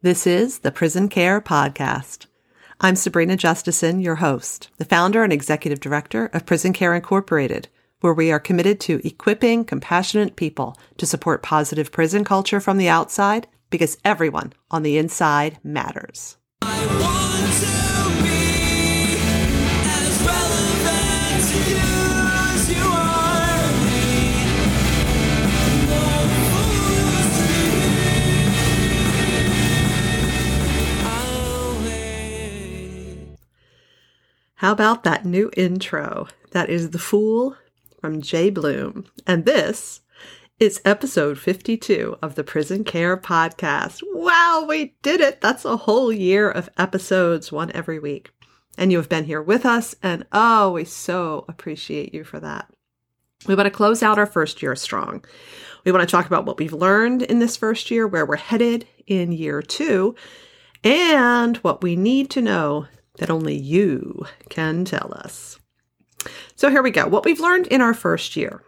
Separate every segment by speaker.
Speaker 1: This is the Prison Care Podcast. I'm Sabrina Justison, your host, the founder and executive director of Prison Care Incorporated, where we are committed to equipping compassionate people to support positive prison culture from the outside because everyone on the inside matters. How about that new intro? That is The Fool from Jay Bloom. And this is episode 52 of the Prison Care Podcast. Wow, we did it! That's a whole year of episodes, one every week. And you have been here with us, and oh, we so appreciate you for that. We want to close out our first year strong. We want to talk about what we've learned in this first year, where we're headed in year two, and what we need to know that only you can tell us. So here we go. What we've learned in our first year.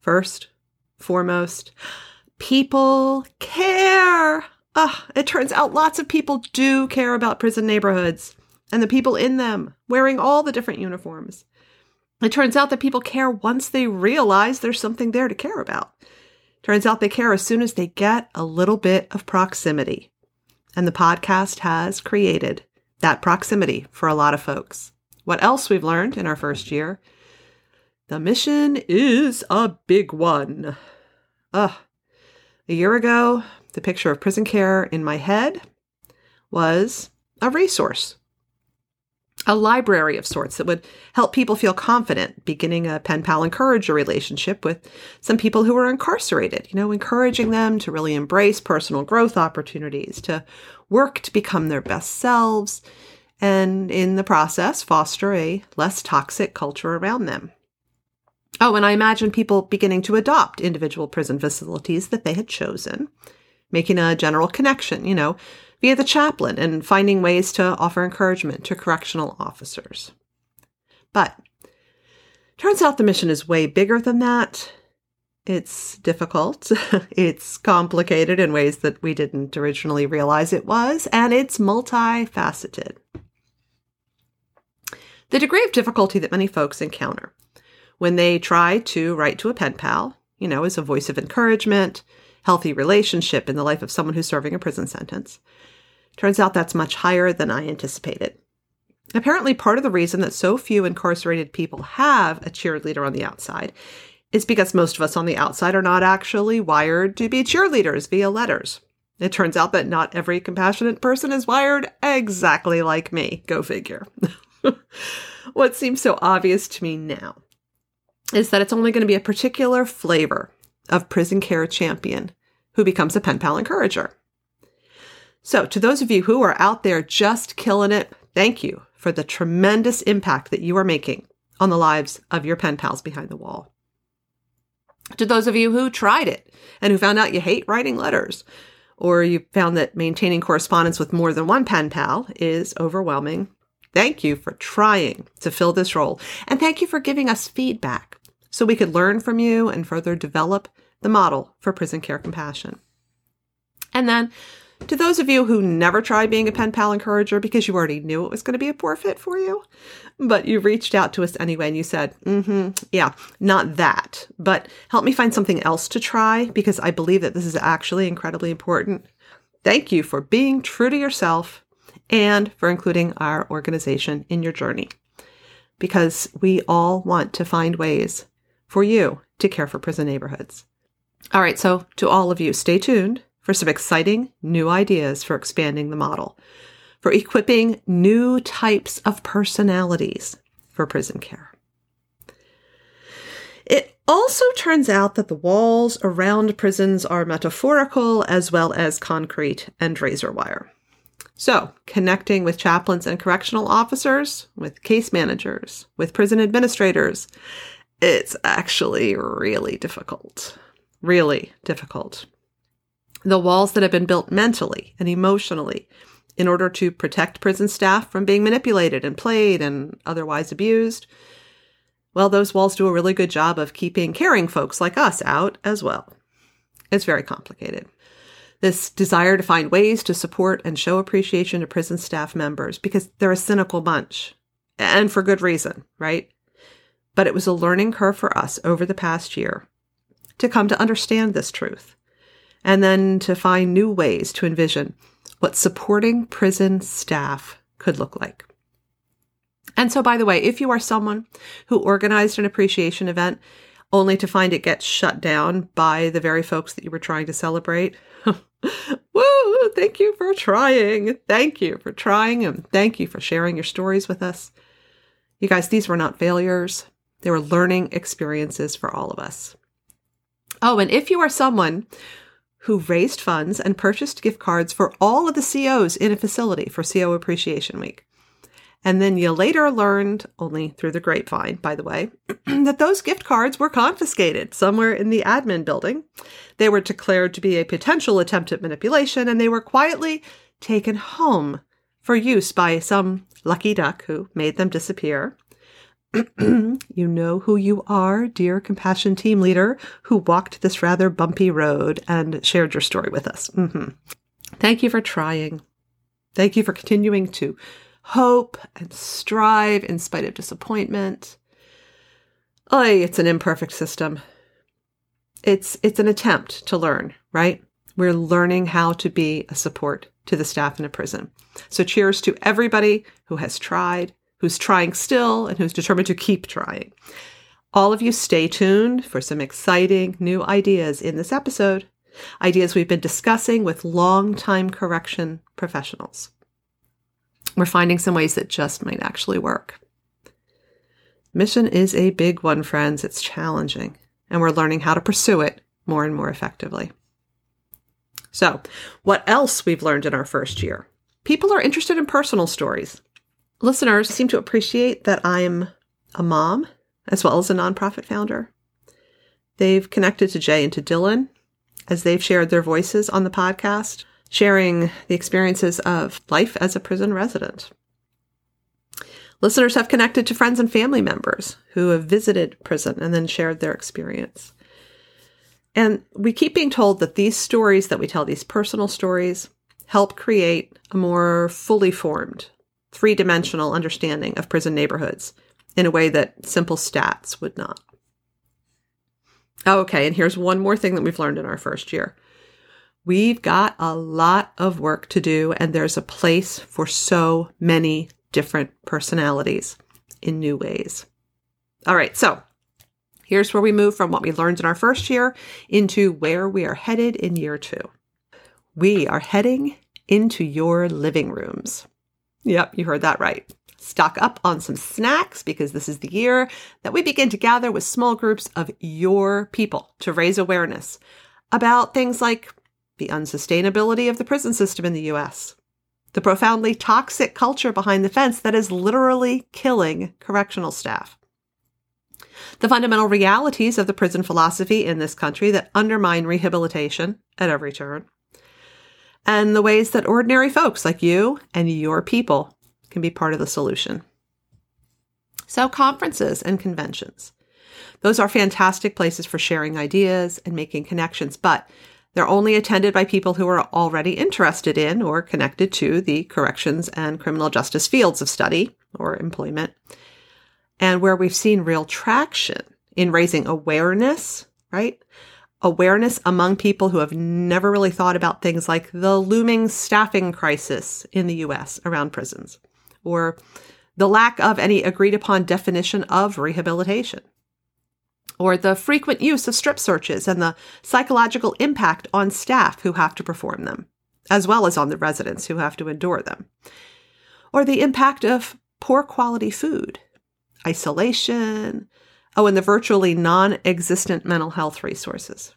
Speaker 1: First, foremost, people care. Ah, it turns out lots of people do care about prison neighborhoods and the people in them, wearing all the different uniforms. It turns out that people care once they realize there's something there to care about. Turns out they care as soon as they get a little bit of proximity. And the podcast has created that proximity for a lot of folks. What else we've learned in our first year? The mission is a big one. Ugh. A year ago, the picture of prison care in my head was a resource, a library of sorts that would help people feel confident, beginning a pen pal encourager relationship with some people who were incarcerated, you know, encouraging them to really embrace personal growth opportunities, to work to become their best selves, and in the process, foster a less toxic culture around them. Oh, and I imagine people beginning to adopt individual prison facilities that they had chosen, making a general connection, you know, via the chaplain and finding ways to offer encouragement to correctional officers. But turns out the mission is way bigger than that. It's difficult. it's complicated in ways that we didn't originally realize it was, and it's multifaceted. The degree of difficulty that many folks encounter when they try to write to a pen pal, you know, as a voice of encouragement, healthy relationship in the life of someone who's serving a prison sentence, turns out that's much higher than I anticipated. Apparently, part of the reason that so few incarcerated people have a cheerleader on the outside is because most of us on the outside are not actually wired to be cheerleaders via letters. It turns out that not every compassionate person is wired exactly like me. Go figure. what seems so obvious to me now is that it's only going to be a particular flavor of prison care champion who becomes a pen pal encourager. So, to those of you who are out there just killing it, thank you for the tremendous impact that you are making on the lives of your pen pals behind the wall. To those of you who tried it and who found out you hate writing letters, or you found that maintaining correspondence with more than one pen pal is overwhelming, thank you for trying to fill this role. And thank you for giving us feedback so we could learn from you and further develop the model for prison care compassion. And then to those of you who never tried being a pen pal encourager because you already knew it was going to be a poor fit for you, but you reached out to us anyway and you said, mm-hmm, yeah, not that, but help me find something else to try because I believe that this is actually incredibly important. Thank you for being true to yourself and for including our organization in your journey because we all want to find ways for you to care for prison neighborhoods. All right, so to all of you, stay tuned for some exciting new ideas for expanding the model, for equipping new types of personalities for prison care. It also turns out that the walls around prisons are metaphorical as well as concrete and razor wire. So, connecting with chaplains and correctional officers, with case managers, with prison administrators, it's actually really difficult. Really difficult the walls that have been built mentally and emotionally in order to protect prison staff from being manipulated and played and otherwise abused, well, those walls do a really good job of keeping caring folks like us out as well. It's very complicated. this desire to find ways to support and show appreciation to prison staff members because they're a cynical bunch, and for good reason, right? But it was a learning curve for us over the past year to come to understand this truth and then to find new ways to envision what supporting prison staff could look like. And so, by the way, if you are someone who organized an appreciation event only to find it get shut down by the very folks that you were trying to celebrate, woo, thank you for trying. Thank you for trying and thank you for sharing your stories with us. You guys, these were not failures. They were learning experiences for all of us. Oh, and if you are someone who raised funds and purchased gift cards for all of the COs in a facility for CO Appreciation Week. And then you later learned, only through the grapevine, by the way, that those gift cards were confiscated somewhere in the admin building. They were declared to be a potential attempt at manipulation, and they were quietly taken home for use by some lucky duck who made them disappear. you know who you are, dear compassion team leader, who walked this rather bumpy road and shared your story with us. Mm-hmm. Thank you for trying. Thank you for continuing to hope and strive in spite of disappointment. Oh, it's an imperfect system. It's it's an attempt to learn, right? We're learning how to be a support to the staff in a prison. So cheers to everybody who has tried who's trying still and who's determined to keep trying. All of you stay tuned for some exciting new ideas in this episode, ideas we've been discussing with long-time correction professionals. We're finding some ways that just might actually work. Mission is a big one, friends. It's challenging, and we're learning how to pursue it more and more effectively. So, what else we've learned in our first year? People are interested in personal stories. Listeners seem to appreciate that I'm a mom as well as a nonprofit founder. They've connected to Jay and to Dylan as they've shared their voices on the podcast, sharing the experiences of life as a prison resident. Listeners have connected to friends and family members who have visited prison and then shared their experience. And we keep being told that these stories that we tell, these personal stories, help create a more fully formed three dimensional understanding of prison neighborhoods in a way that simple stats would not. Okay, and here's one more thing that we've learned in our first year. We've got a lot of work to do, and there's a place for so many different personalities in new ways. All right, so here's where we move from what we learned in our first year into where we are headed in year two. We are heading into your living rooms. Yep, you heard that right. Stock up on some snacks because this is the year that we begin to gather with small groups of your people to raise awareness about things like the unsustainability of the prison system in the US, the profoundly toxic culture behind the fence that is literally killing correctional staff, the fundamental realities of the prison philosophy in this country that undermine rehabilitation at every turn, and the ways that ordinary folks like you and your people can be part of the solution. So, conferences and conventions. Those are fantastic places for sharing ideas and making connections, but they're only attended by people who are already interested in or connected to the corrections and criminal justice fields of study or employment, and where we've seen real traction in raising awareness, right, awareness among people who have never really thought about things like the looming staffing crisis in the US around prisons, or the lack of any agreed upon definition of rehabilitation, or the frequent use of strip searches and the psychological impact on staff who have to perform them, as well as on the residents who have to endure them, or the impact of poor quality food, isolation, Oh, and the virtually non existent mental health resources.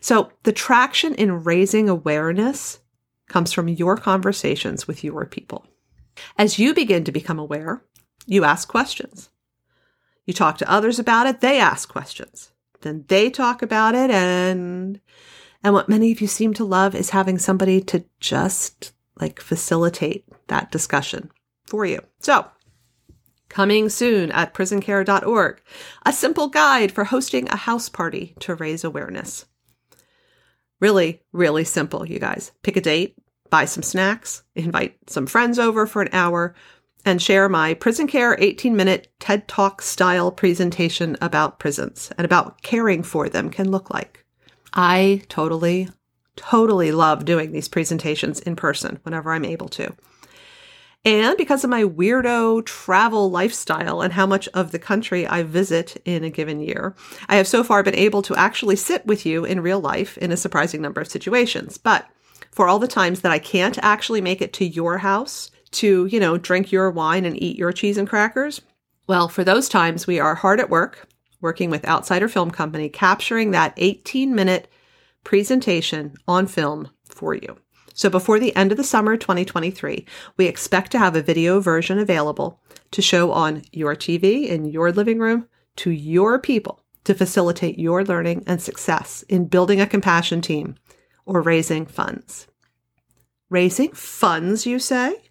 Speaker 1: So the traction in raising awareness comes from your conversations with your people. As you begin to become aware, you ask questions. You talk to others about it, they ask questions. Then they talk about it and and what many of you seem to love is having somebody to just like facilitate that discussion for you. So, Coming soon at prisoncare.org, a simple guide for hosting a house party to raise awareness. Really, really simple, you guys. Pick a date, buy some snacks, invite some friends over for an hour, and share my prison care 18 minute TED Talk style presentation about prisons and about caring for them can look like. I totally, totally love doing these presentations in person whenever I'm able to. And because of my weirdo travel lifestyle and how much of the country I visit in a given year, I have so far been able to actually sit with you in real life in a surprising number of situations. But for all the times that I can't actually make it to your house to, you know, drink your wine and eat your cheese and crackers, well, for those times, we are hard at work, working with Outsider Film Company, capturing that 18 minute presentation on film for you. So before the end of the summer 2023, we expect to have a video version available to show on your TV in your living room to your people to facilitate your learning and success in building a compassion team or raising funds. Raising funds, you say?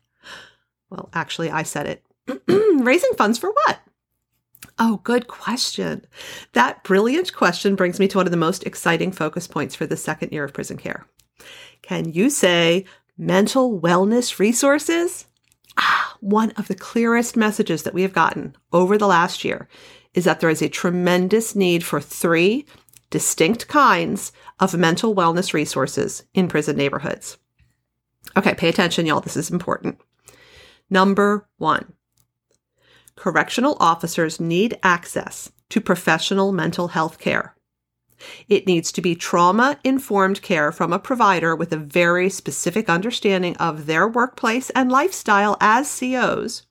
Speaker 1: Well, actually, I said it. raising funds for what? Oh, good question. That brilliant question brings me to one of the most exciting focus points for the second year of prison care. Can you say mental wellness resources? Ah, one of the clearest messages that we have gotten over the last year is that there is a tremendous need for three distinct kinds of mental wellness resources in prison neighborhoods. Okay, pay attention, y'all. This is important. Number one, correctional officers need access to professional mental health care. It needs to be trauma informed care from a provider with a very specific understanding of their workplace and lifestyle as COs,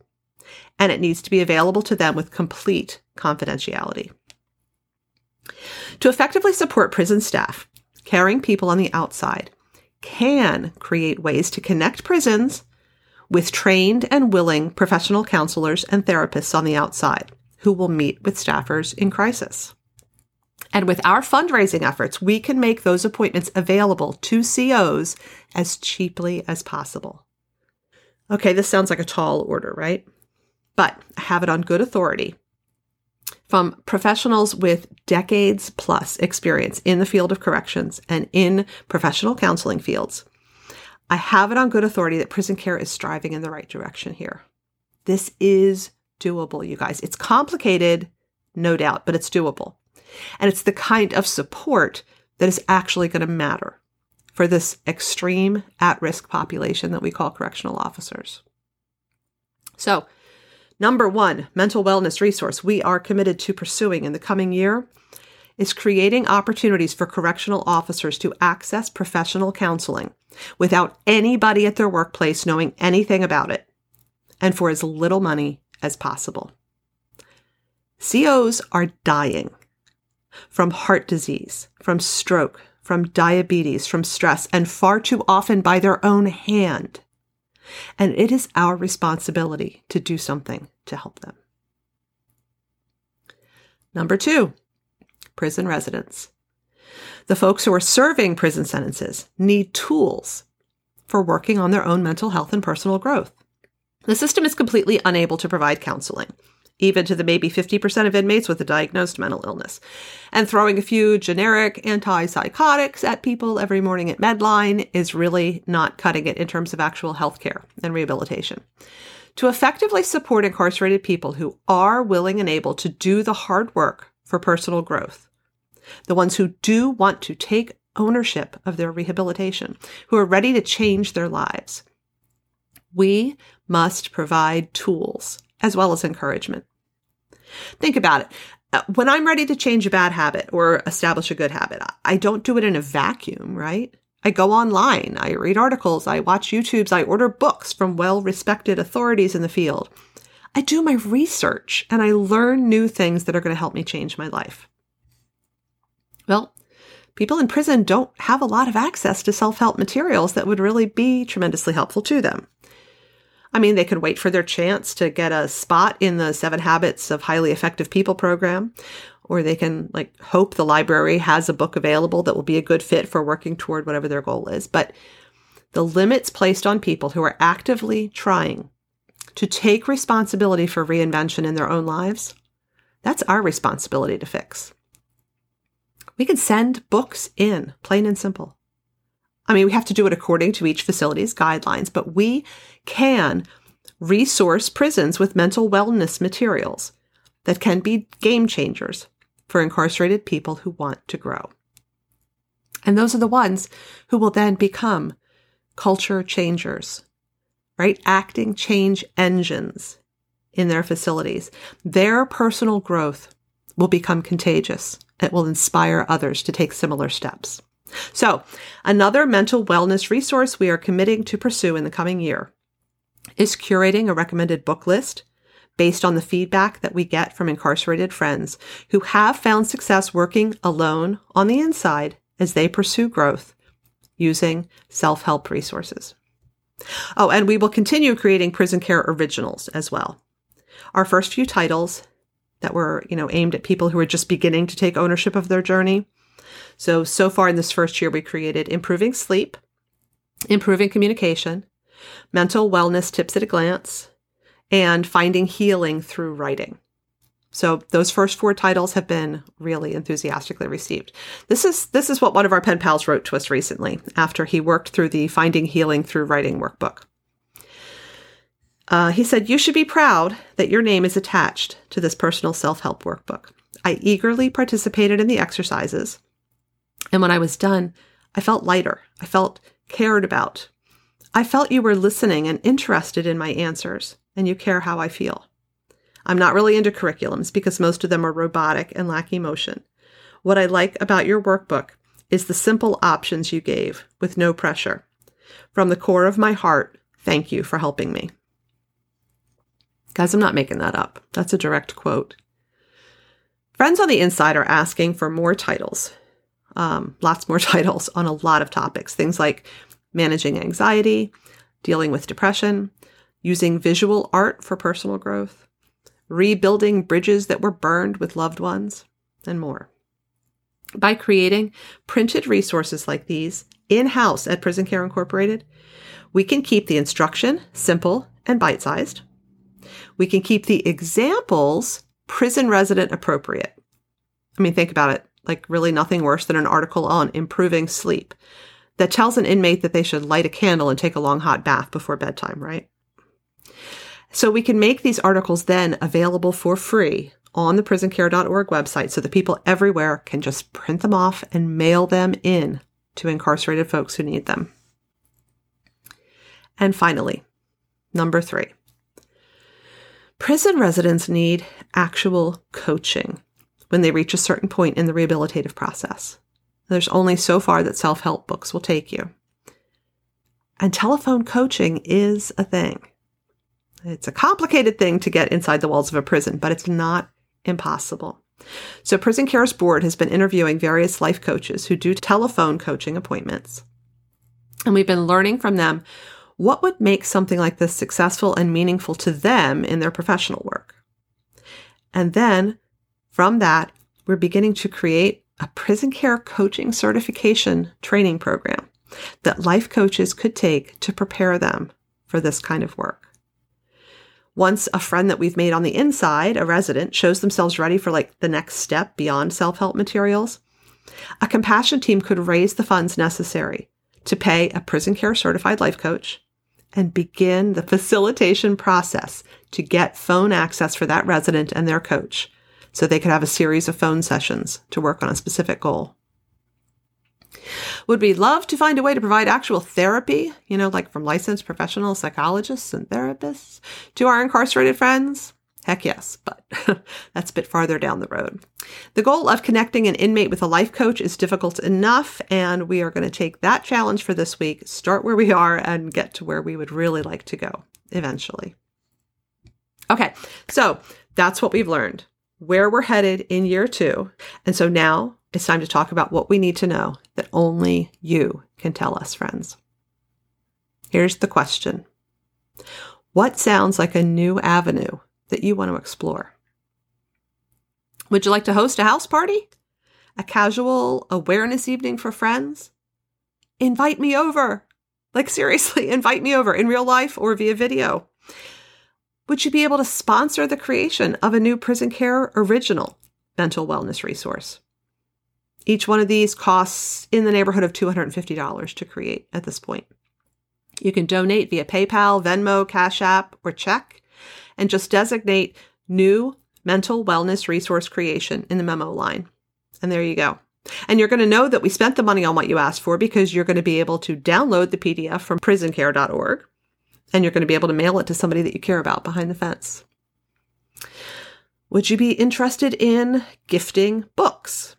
Speaker 1: and it needs to be available to them with complete confidentiality. To effectively support prison staff, caring people on the outside can create ways to connect prisons with trained and willing professional counselors and therapists on the outside who will meet with staffers in crisis. And with our fundraising efforts, we can make those appointments available to COs as cheaply as possible. Okay, this sounds like a tall order, right? But I have it on good authority from professionals with decades plus experience in the field of corrections and in professional counseling fields. I have it on good authority that prison care is striving in the right direction here. This is doable, you guys. It's complicated, no doubt, but it's doable. And it's the kind of support that is actually going to matter for this extreme at risk population that we call correctional officers. So, number one, mental wellness resource we are committed to pursuing in the coming year is creating opportunities for correctional officers to access professional counseling without anybody at their workplace knowing anything about it and for as little money as possible. COs are dying from heart disease, from stroke, from diabetes, from stress, and far too often by their own hand. And it is our responsibility to do something to help them. Number two, prison residents. The folks who are serving prison sentences need tools for working on their own mental health and personal growth. The system is completely unable to provide counseling even to the maybe 50% of inmates with a diagnosed mental illness. And throwing a few generic antipsychotics at people every morning at Medline is really not cutting it in terms of actual health care and rehabilitation. To effectively support incarcerated people who are willing and able to do the hard work for personal growth, the ones who do want to take ownership of their rehabilitation, who are ready to change their lives, we must provide tools as well as encouragement. Think about it. Uh, when I'm ready to change a bad habit or establish a good habit, I don't do it in a vacuum, right? I go online, I read articles, I watch YouTubes, I order books from well respected authorities in the field. I do my research and I learn new things that are going to help me change my life. Well, people in prison don't have a lot of access to self help materials that would really be tremendously helpful to them. I mean, they could wait for their chance to get a spot in the Seven Habits of Highly Effective People program, or they can like hope the library has a book available that will be a good fit for working toward whatever their goal is. But the limits placed on people who are actively trying to take responsibility for reinvention in their own lives, that's our responsibility to fix. We can send books in, plain and simple. I mean, we have to do it according to each facility's guidelines, but we can resource prisons with mental wellness materials that can be game changers for incarcerated people who want to grow. And those are the ones who will then become culture changers, right? Acting change engines in their facilities. Their personal growth will become contagious. It will inspire others to take similar steps. So, another mental wellness resource we are committing to pursue in the coming year is curating a recommended book list based on the feedback that we get from incarcerated friends who have found success working alone on the inside as they pursue growth using self help resources. Oh, and we will continue creating prison care originals as well. Our first few titles that were, you know, aimed at people who are just beginning to take ownership of their journey. So, so far in this first year, we created Improving Sleep, Improving Communication, Mental Wellness Tips at a Glance, and Finding Healing Through Writing. So those first four titles have been really enthusiastically received. This is this is what one of our pen pals wrote to us recently after he worked through the Finding Healing Through Writing workbook. Uh, he said, You should be proud that your name is attached to this personal self help workbook. I eagerly participated in the exercises. And when I was done, I felt lighter. I felt cared about. I felt you were listening and interested in my answers, and you care how I feel. I'm not really into curriculums because most of them are robotic and lack emotion. What I like about your workbook is the simple options you gave with no pressure. From the core of my heart, thank you for helping me. Guys, I'm not making that up. That's a direct quote. Friends on the inside are asking for more titles, um, lots more titles on a lot of topics. Things like managing anxiety, dealing with depression, using visual art for personal growth, rebuilding bridges that were burned with loved ones, and more. By creating printed resources like these in house at Prison Care Incorporated, we can keep the instruction simple and bite sized. We can keep the examples prison resident appropriate. I mean, think about it like really nothing worse than an article on improving sleep that tells an inmate that they should light a candle and take a long hot bath before bedtime, right? So we can make these articles then available for free on the prisoncare.org website so that people everywhere can just print them off and mail them in to incarcerated folks who need them. And finally, number three, prison residents need actual coaching when they reach a certain point in the rehabilitative process. There's only so far that self help books will take you. And telephone coaching is a thing. It's a complicated thing to get inside the walls of a prison, but it's not impossible. So, Prison Care's board has been interviewing various life coaches who do telephone coaching appointments. And we've been learning from them what would make something like this successful and meaningful to them in their professional work. And then from that, we're beginning to create a prison care coaching certification training program that life coaches could take to prepare them for this kind of work. Once a friend that we've made on the inside, a resident, shows themselves ready for like the next step beyond self help materials, a compassion team could raise the funds necessary to pay a prison care certified life coach and begin the facilitation process to get phone access for that resident and their coach so they could have a series of phone sessions to work on a specific goal. Would we love to find a way to provide actual therapy, you know, like from licensed professional psychologists and therapists to our incarcerated friends? Heck yes, but that's a bit farther down the road. The goal of connecting an inmate with a life coach is difficult enough, and we are going to take that challenge for this week, start where we are, and get to where we would really like to go eventually. Okay, so that's what we've learned, where we're headed in year two. And so now it's time to talk about what we need to know that only you can tell us, friends. Here's the question What sounds like a new avenue that you want to explore? Would you like to host a house party? A casual awareness evening for friends? Invite me over. Like, seriously, invite me over in real life or via video. Would you be able to sponsor the creation of a new prison care original mental wellness resource? Each one of these costs in the neighborhood of $250 to create at this point. You can donate via PayPal, Venmo, Cash App, or check, and just designate new mental wellness resource creation in the memo line. And there you go. And you're going to know that we spent the money on what you asked for because you're going to be able to download the PDF from prisoncare.org and you're going to be able to mail it to somebody that you care about behind the fence. Would you be interested in gifting books,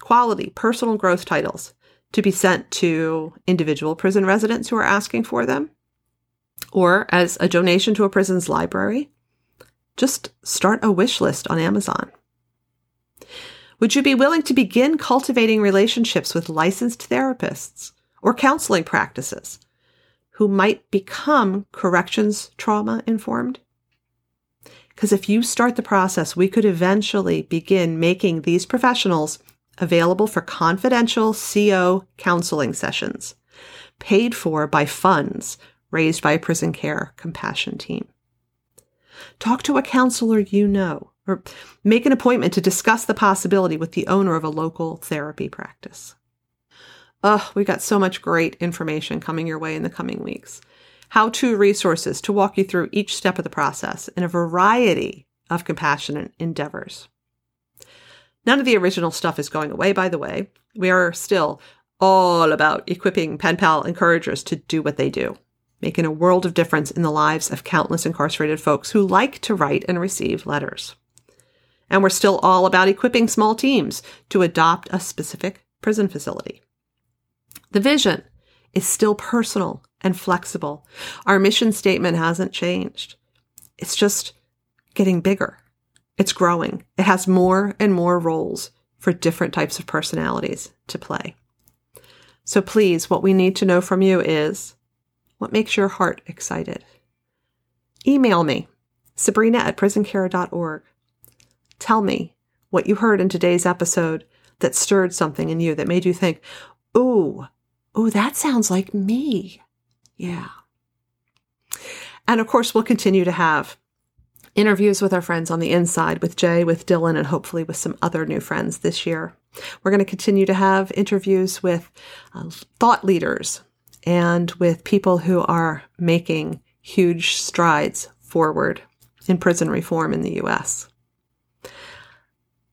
Speaker 1: quality personal growth titles to be sent to individual prison residents who are asking for them? Or as a donation to a prison's library? Just start a wish list on Amazon. Would you be willing to begin cultivating relationships with licensed therapists or counseling practices who might become corrections trauma informed? Because if you start the process, we could eventually begin making these professionals available for confidential CO counseling sessions, paid for by funds raised by a prison care compassion team. Talk to a counselor you know, or make an appointment to discuss the possibility with the owner of a local therapy practice. Oh, we've got so much great information coming your way in the coming weeks. How to resources to walk you through each step of the process in a variety of compassionate endeavors. None of the original stuff is going away, by the way. We are still all about equipping pen pal encouragers to do what they do making a world of difference in the lives of countless incarcerated folks who like to write and receive letters. And we're still all about equipping small teams to adopt a specific prison facility. The vision is still personal and flexible. Our mission statement hasn't changed. It's just getting bigger. It's growing. It has more and more roles for different types of personalities to play. So please, what we need to know from you is what makes your heart excited? Email me, sabrina at prisoncare.org. Tell me what you heard in today's episode that stirred something in you that made you think, ooh, ooh, that sounds like me. Yeah. And of course, we'll continue to have interviews with our friends on the inside with Jay, with Dylan, and hopefully with some other new friends this year. We're going to continue to have interviews with uh, thought leaders and with people who are making huge strides forward in prison reform in the US.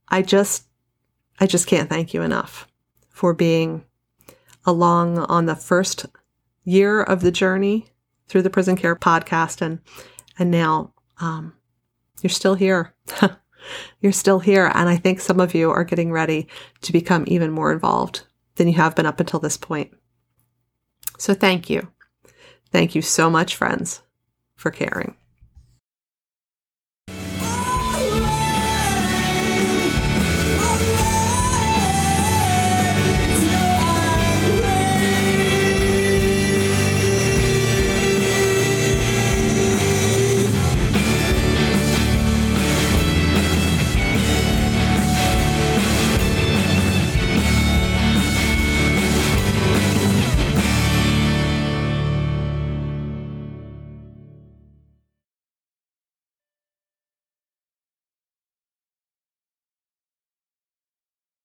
Speaker 1: I just I just can't thank you enough for being along on the first year of the journey through the prison care podcast and and now um, you're still here you're still here and i think some of you are getting ready to become even more involved than you have been up until this point so thank you. Thank you so much, friends, for caring.